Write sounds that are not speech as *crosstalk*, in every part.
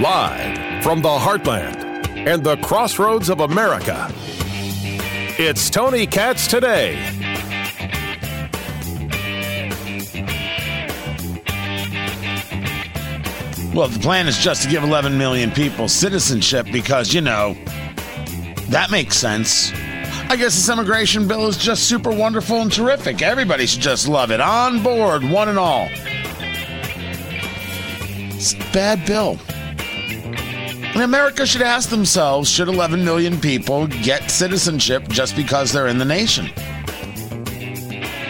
Live from the heartland and the crossroads of America, it's Tony Katz today. Well, the plan is just to give 11 million people citizenship because, you know, that makes sense. I guess this immigration bill is just super wonderful and terrific. Everybody should just love it. On board, one and all. It's bad bill. And America should ask themselves should 11 million people get citizenship just because they're in the nation?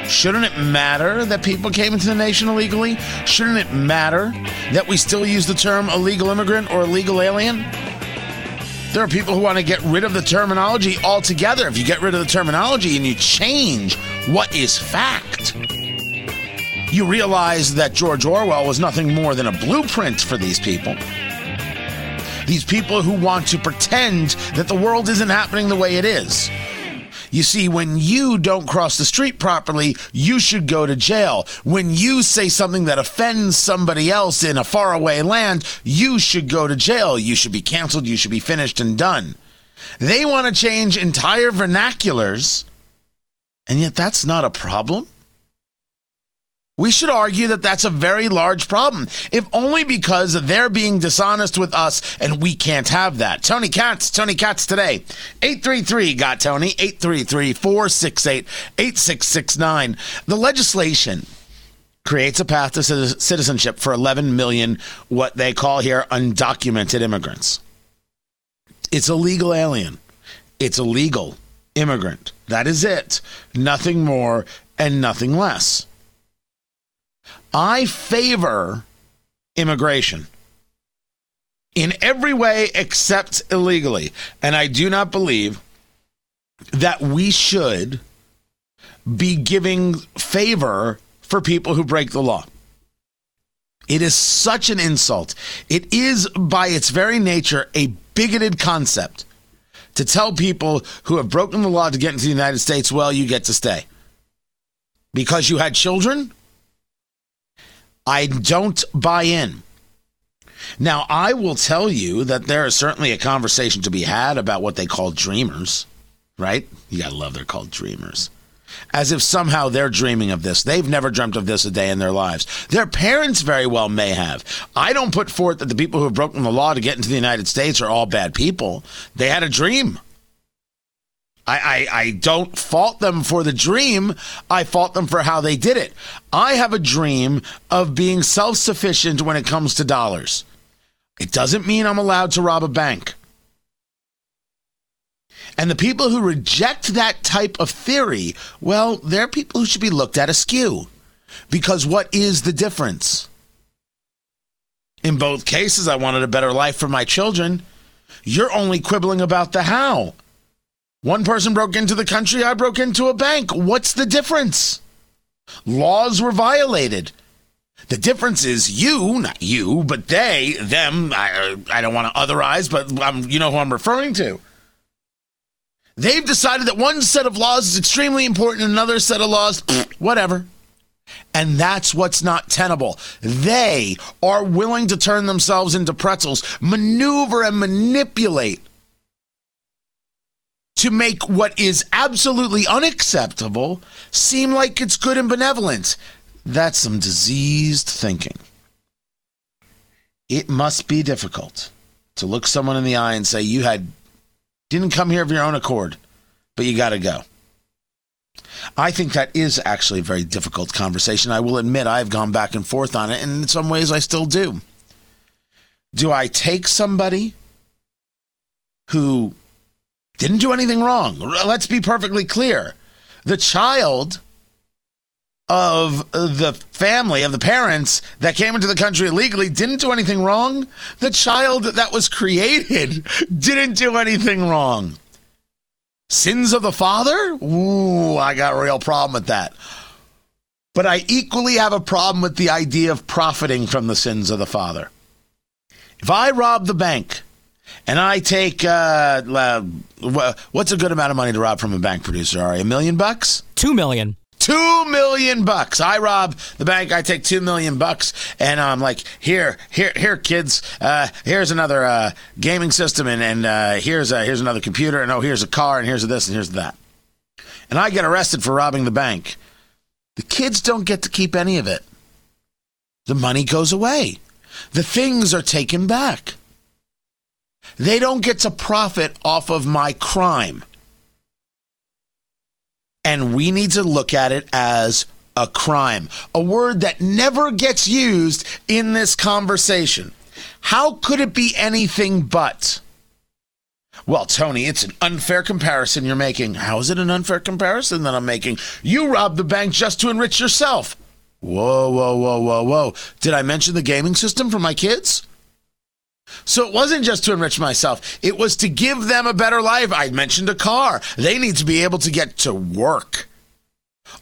Shouldn't it matter that people came into the nation illegally? Shouldn't it matter that we still use the term illegal immigrant or illegal alien? There are people who want to get rid of the terminology altogether. If you get rid of the terminology and you change what is fact, you realize that George Orwell was nothing more than a blueprint for these people. These people who want to pretend that the world isn't happening the way it is. You see, when you don't cross the street properly, you should go to jail. When you say something that offends somebody else in a faraway land, you should go to jail. You should be canceled. You should be finished and done. They want to change entire vernaculars, and yet that's not a problem. We should argue that that's a very large problem, if only because they're being dishonest with us and we can't have that. Tony Katz, Tony Katz today. 833 got Tony, 833 468 8669. The legislation creates a path to citizenship for 11 million, what they call here undocumented immigrants. It's a legal alien, it's a legal immigrant. That is it. Nothing more and nothing less. I favor immigration in every way except illegally. And I do not believe that we should be giving favor for people who break the law. It is such an insult. It is, by its very nature, a bigoted concept to tell people who have broken the law to get into the United States, well, you get to stay. Because you had children? I don't buy in. Now, I will tell you that there is certainly a conversation to be had about what they call dreamers, right? You got to love they're called dreamers. As if somehow they're dreaming of this. They've never dreamt of this a day in their lives. Their parents very well may have. I don't put forth that the people who have broken the law to get into the United States are all bad people. They had a dream. I, I, I don't fault them for the dream. I fault them for how they did it. I have a dream of being self sufficient when it comes to dollars. It doesn't mean I'm allowed to rob a bank. And the people who reject that type of theory, well, they're people who should be looked at askew. Because what is the difference? In both cases, I wanted a better life for my children. You're only quibbling about the how. One person broke into the country, I broke into a bank. What's the difference? Laws were violated. The difference is you, not you, but they, them. I, uh, I don't want to otherize, but I'm, you know who I'm referring to. They've decided that one set of laws is extremely important, another set of laws, whatever. And that's what's not tenable. They are willing to turn themselves into pretzels, maneuver and manipulate to make what is absolutely unacceptable seem like it's good and benevolent. That's some diseased thinking. It must be difficult to look someone in the eye and say, You had didn't come here of your own accord, but you got to go. I think that is actually a very difficult conversation. I will admit I've gone back and forth on it, and in some ways I still do. Do I take somebody who didn't do anything wrong. Let's be perfectly clear. The child of the family, of the parents that came into the country illegally didn't do anything wrong. The child that was created *laughs* didn't do anything wrong. Sins of the father? Ooh, I got a real problem with that. But I equally have a problem with the idea of profiting from the sins of the father. If I rob the bank, and I take uh, what's a good amount of money to rob from a bank producer? Are a million bucks? Two million. Two million bucks. I rob the bank. I take two million bucks, and I'm like, here, here, here, kids. Uh, here's another uh, gaming system, and and uh, here's a, here's another computer, and oh, here's a car, and here's this, and here's that. And I get arrested for robbing the bank. The kids don't get to keep any of it. The money goes away. The things are taken back. They don't get to profit off of my crime. And we need to look at it as a crime, a word that never gets used in this conversation. How could it be anything but? Well, Tony, it's an unfair comparison you're making. How is it an unfair comparison that I'm making? You robbed the bank just to enrich yourself. Whoa, whoa, whoa, whoa, whoa. Did I mention the gaming system for my kids? So it wasn't just to enrich myself, it was to give them a better life. I mentioned a car. They need to be able to get to work.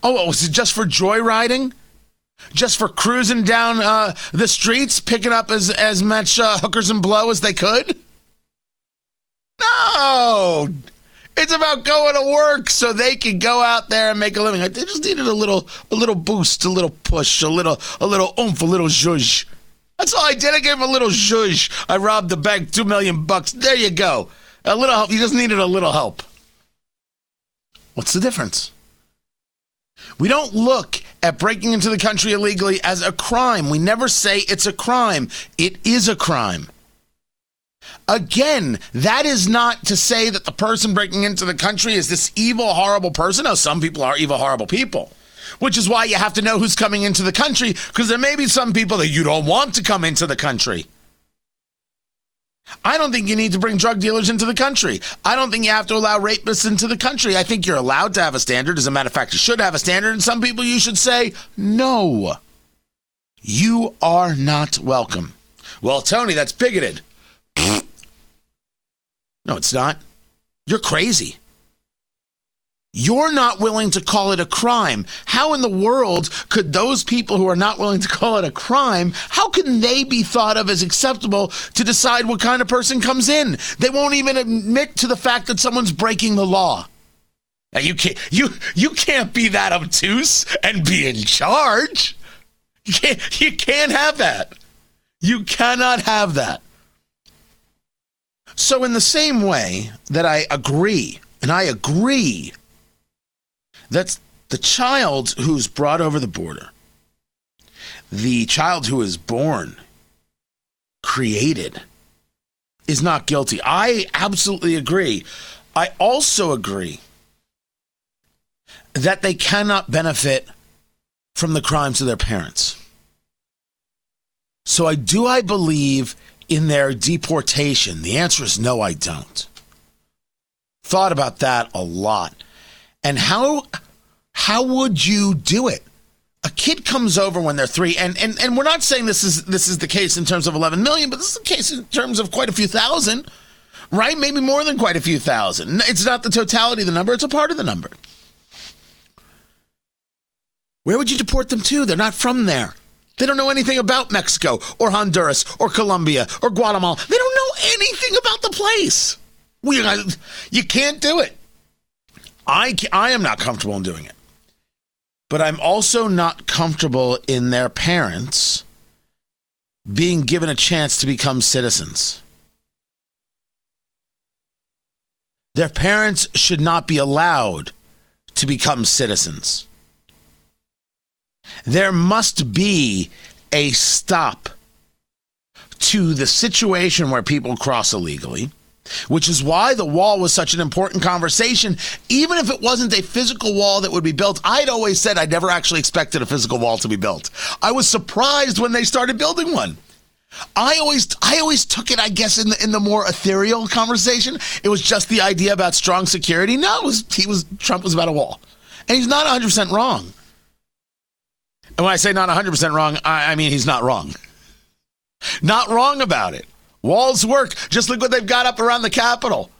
Oh, was it just for joyriding? Just for cruising down uh, the streets, picking up as, as much uh, hookers and blow as they could? No! It's about going to work so they can go out there and make a living. They just needed a little, a little boost, a little push, a little, a little oomph, a little zhuzh. That's all I did. I gave him a little zhuzh. I robbed the bank, two million bucks. There you go. A little help. He just needed a little help. What's the difference? We don't look at breaking into the country illegally as a crime. We never say it's a crime. It is a crime. Again, that is not to say that the person breaking into the country is this evil, horrible person. Now, some people are evil, horrible people, which is why you have to know who's coming into the country because there may be some people that you don't want to come into the country. I don't think you need to bring drug dealers into the country. I don't think you have to allow rapists into the country. I think you're allowed to have a standard. As a matter of fact, you should have a standard. And some people you should say, no, you are not welcome. Well, Tony, that's bigoted. *sniffs* No, it's not. You're crazy. You're not willing to call it a crime. How in the world could those people who are not willing to call it a crime, how can they be thought of as acceptable to decide what kind of person comes in? They won't even admit to the fact that someone's breaking the law. Now you can't you you can't be that obtuse and be in charge. You can't you can't have that. You cannot have that. So, in the same way that I agree, and I agree that the child who's brought over the border, the child who is born, created, is not guilty. I absolutely agree. I also agree that they cannot benefit from the crimes of their parents. So I do I believe in their deportation? The answer is no, I don't. Thought about that a lot. And how how would you do it? A kid comes over when they're three, and, and, and we're not saying this is this is the case in terms of 11 million, but this is the case in terms of quite a few thousand, right? Maybe more than quite a few thousand. It's not the totality of the number, it's a part of the number. Where would you deport them to? They're not from there. They don't know anything about Mexico or Honduras or Colombia or Guatemala. They don't know anything about the place. We, uh, you can't do it. I, I am not comfortable in doing it. But I'm also not comfortable in their parents being given a chance to become citizens. Their parents should not be allowed to become citizens there must be a stop to the situation where people cross illegally, which is why the wall was such an important conversation. Even if it wasn't a physical wall that would be built, I'd always said I never actually expected a physical wall to be built. I was surprised when they started building one. I always I always took it, I guess, in the in the more ethereal conversation. It was just the idea about strong security. No, it was he was Trump was about a wall. And he's not 100 percent wrong. And when I say not 100% wrong, I, I mean he's not wrong. Not wrong about it. Walls work. Just look what they've got up around the Capitol.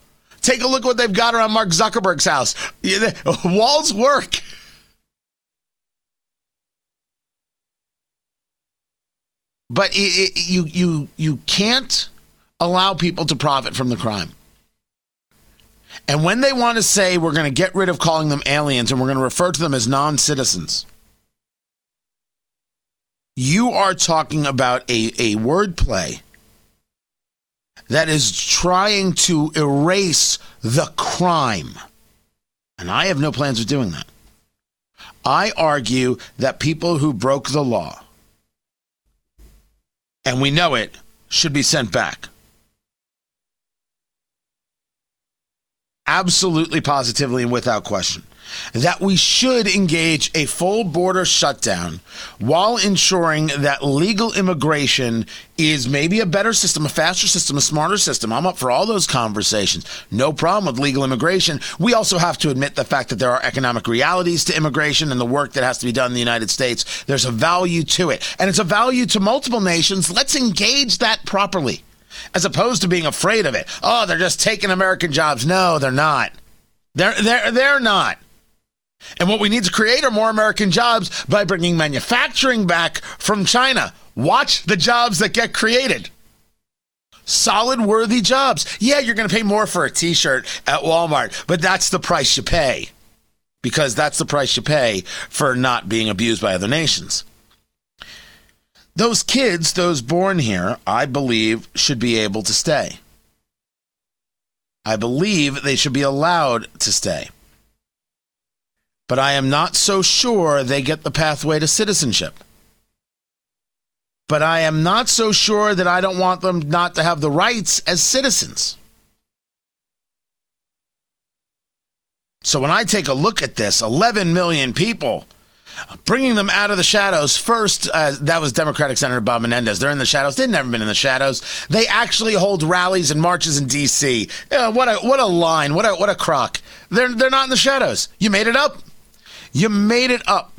Take a look what they've got around Mark Zuckerberg's house. *laughs* Walls work. But it, it, you you you can't allow people to profit from the crime. And when they want to say we're going to get rid of calling them aliens and we're going to refer to them as non citizens, you are talking about a, a wordplay that is trying to erase the crime. And I have no plans of doing that. I argue that people who broke the law, and we know it, should be sent back. Absolutely, positively, and without question that we should engage a full border shutdown while ensuring that legal immigration is maybe a better system, a faster system, a smarter system. I'm up for all those conversations. No problem with legal immigration. We also have to admit the fact that there are economic realities to immigration and the work that has to be done in the United States. There's a value to it, and it's a value to multiple nations. Let's engage that properly. As opposed to being afraid of it. Oh, they're just taking American jobs. No, they're not. They're, they're, they're not. And what we need to create are more American jobs by bringing manufacturing back from China. Watch the jobs that get created. Solid, worthy jobs. Yeah, you're going to pay more for a t shirt at Walmart, but that's the price you pay because that's the price you pay for not being abused by other nations. Those kids, those born here, I believe should be able to stay. I believe they should be allowed to stay but I am not so sure they get the pathway to citizenship. But I am not so sure that I don't want them not to have the rights as citizens. So when I take a look at this, 11 million people, bringing them out of the shadows. First, uh, that was Democratic Senator Bob Menendez. They're in the shadows. They've never been in the shadows. They actually hold rallies and marches in D.C. Uh, what a what a line! What a what a crock! They're they're not in the shadows. You made it up. You made it up.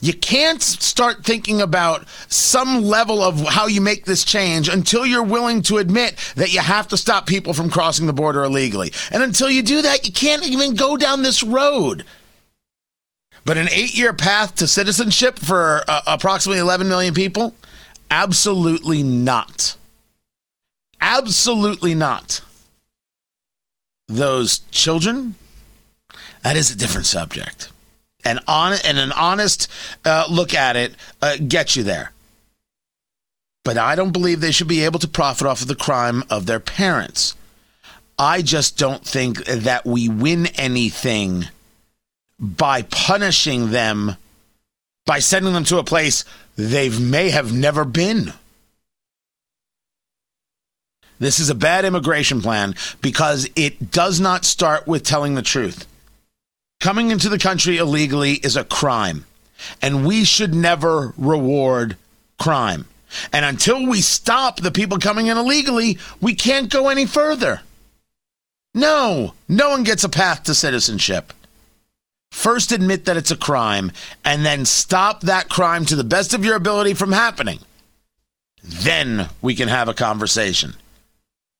You can't start thinking about some level of how you make this change until you're willing to admit that you have to stop people from crossing the border illegally. And until you do that, you can't even go down this road. But an eight year path to citizenship for uh, approximately 11 million people? Absolutely not. Absolutely not. Those children, that is a different subject. And on and an honest uh, look at it uh, gets you there. But I don't believe they should be able to profit off of the crime of their parents. I just don't think that we win anything by punishing them by sending them to a place they may have never been. This is a bad immigration plan because it does not start with telling the truth. Coming into the country illegally is a crime, and we should never reward crime. And until we stop the people coming in illegally, we can't go any further. No, no one gets a path to citizenship. First, admit that it's a crime, and then stop that crime to the best of your ability from happening. Then we can have a conversation.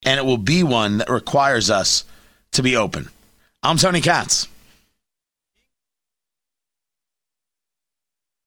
And it will be one that requires us to be open. I'm Tony Katz.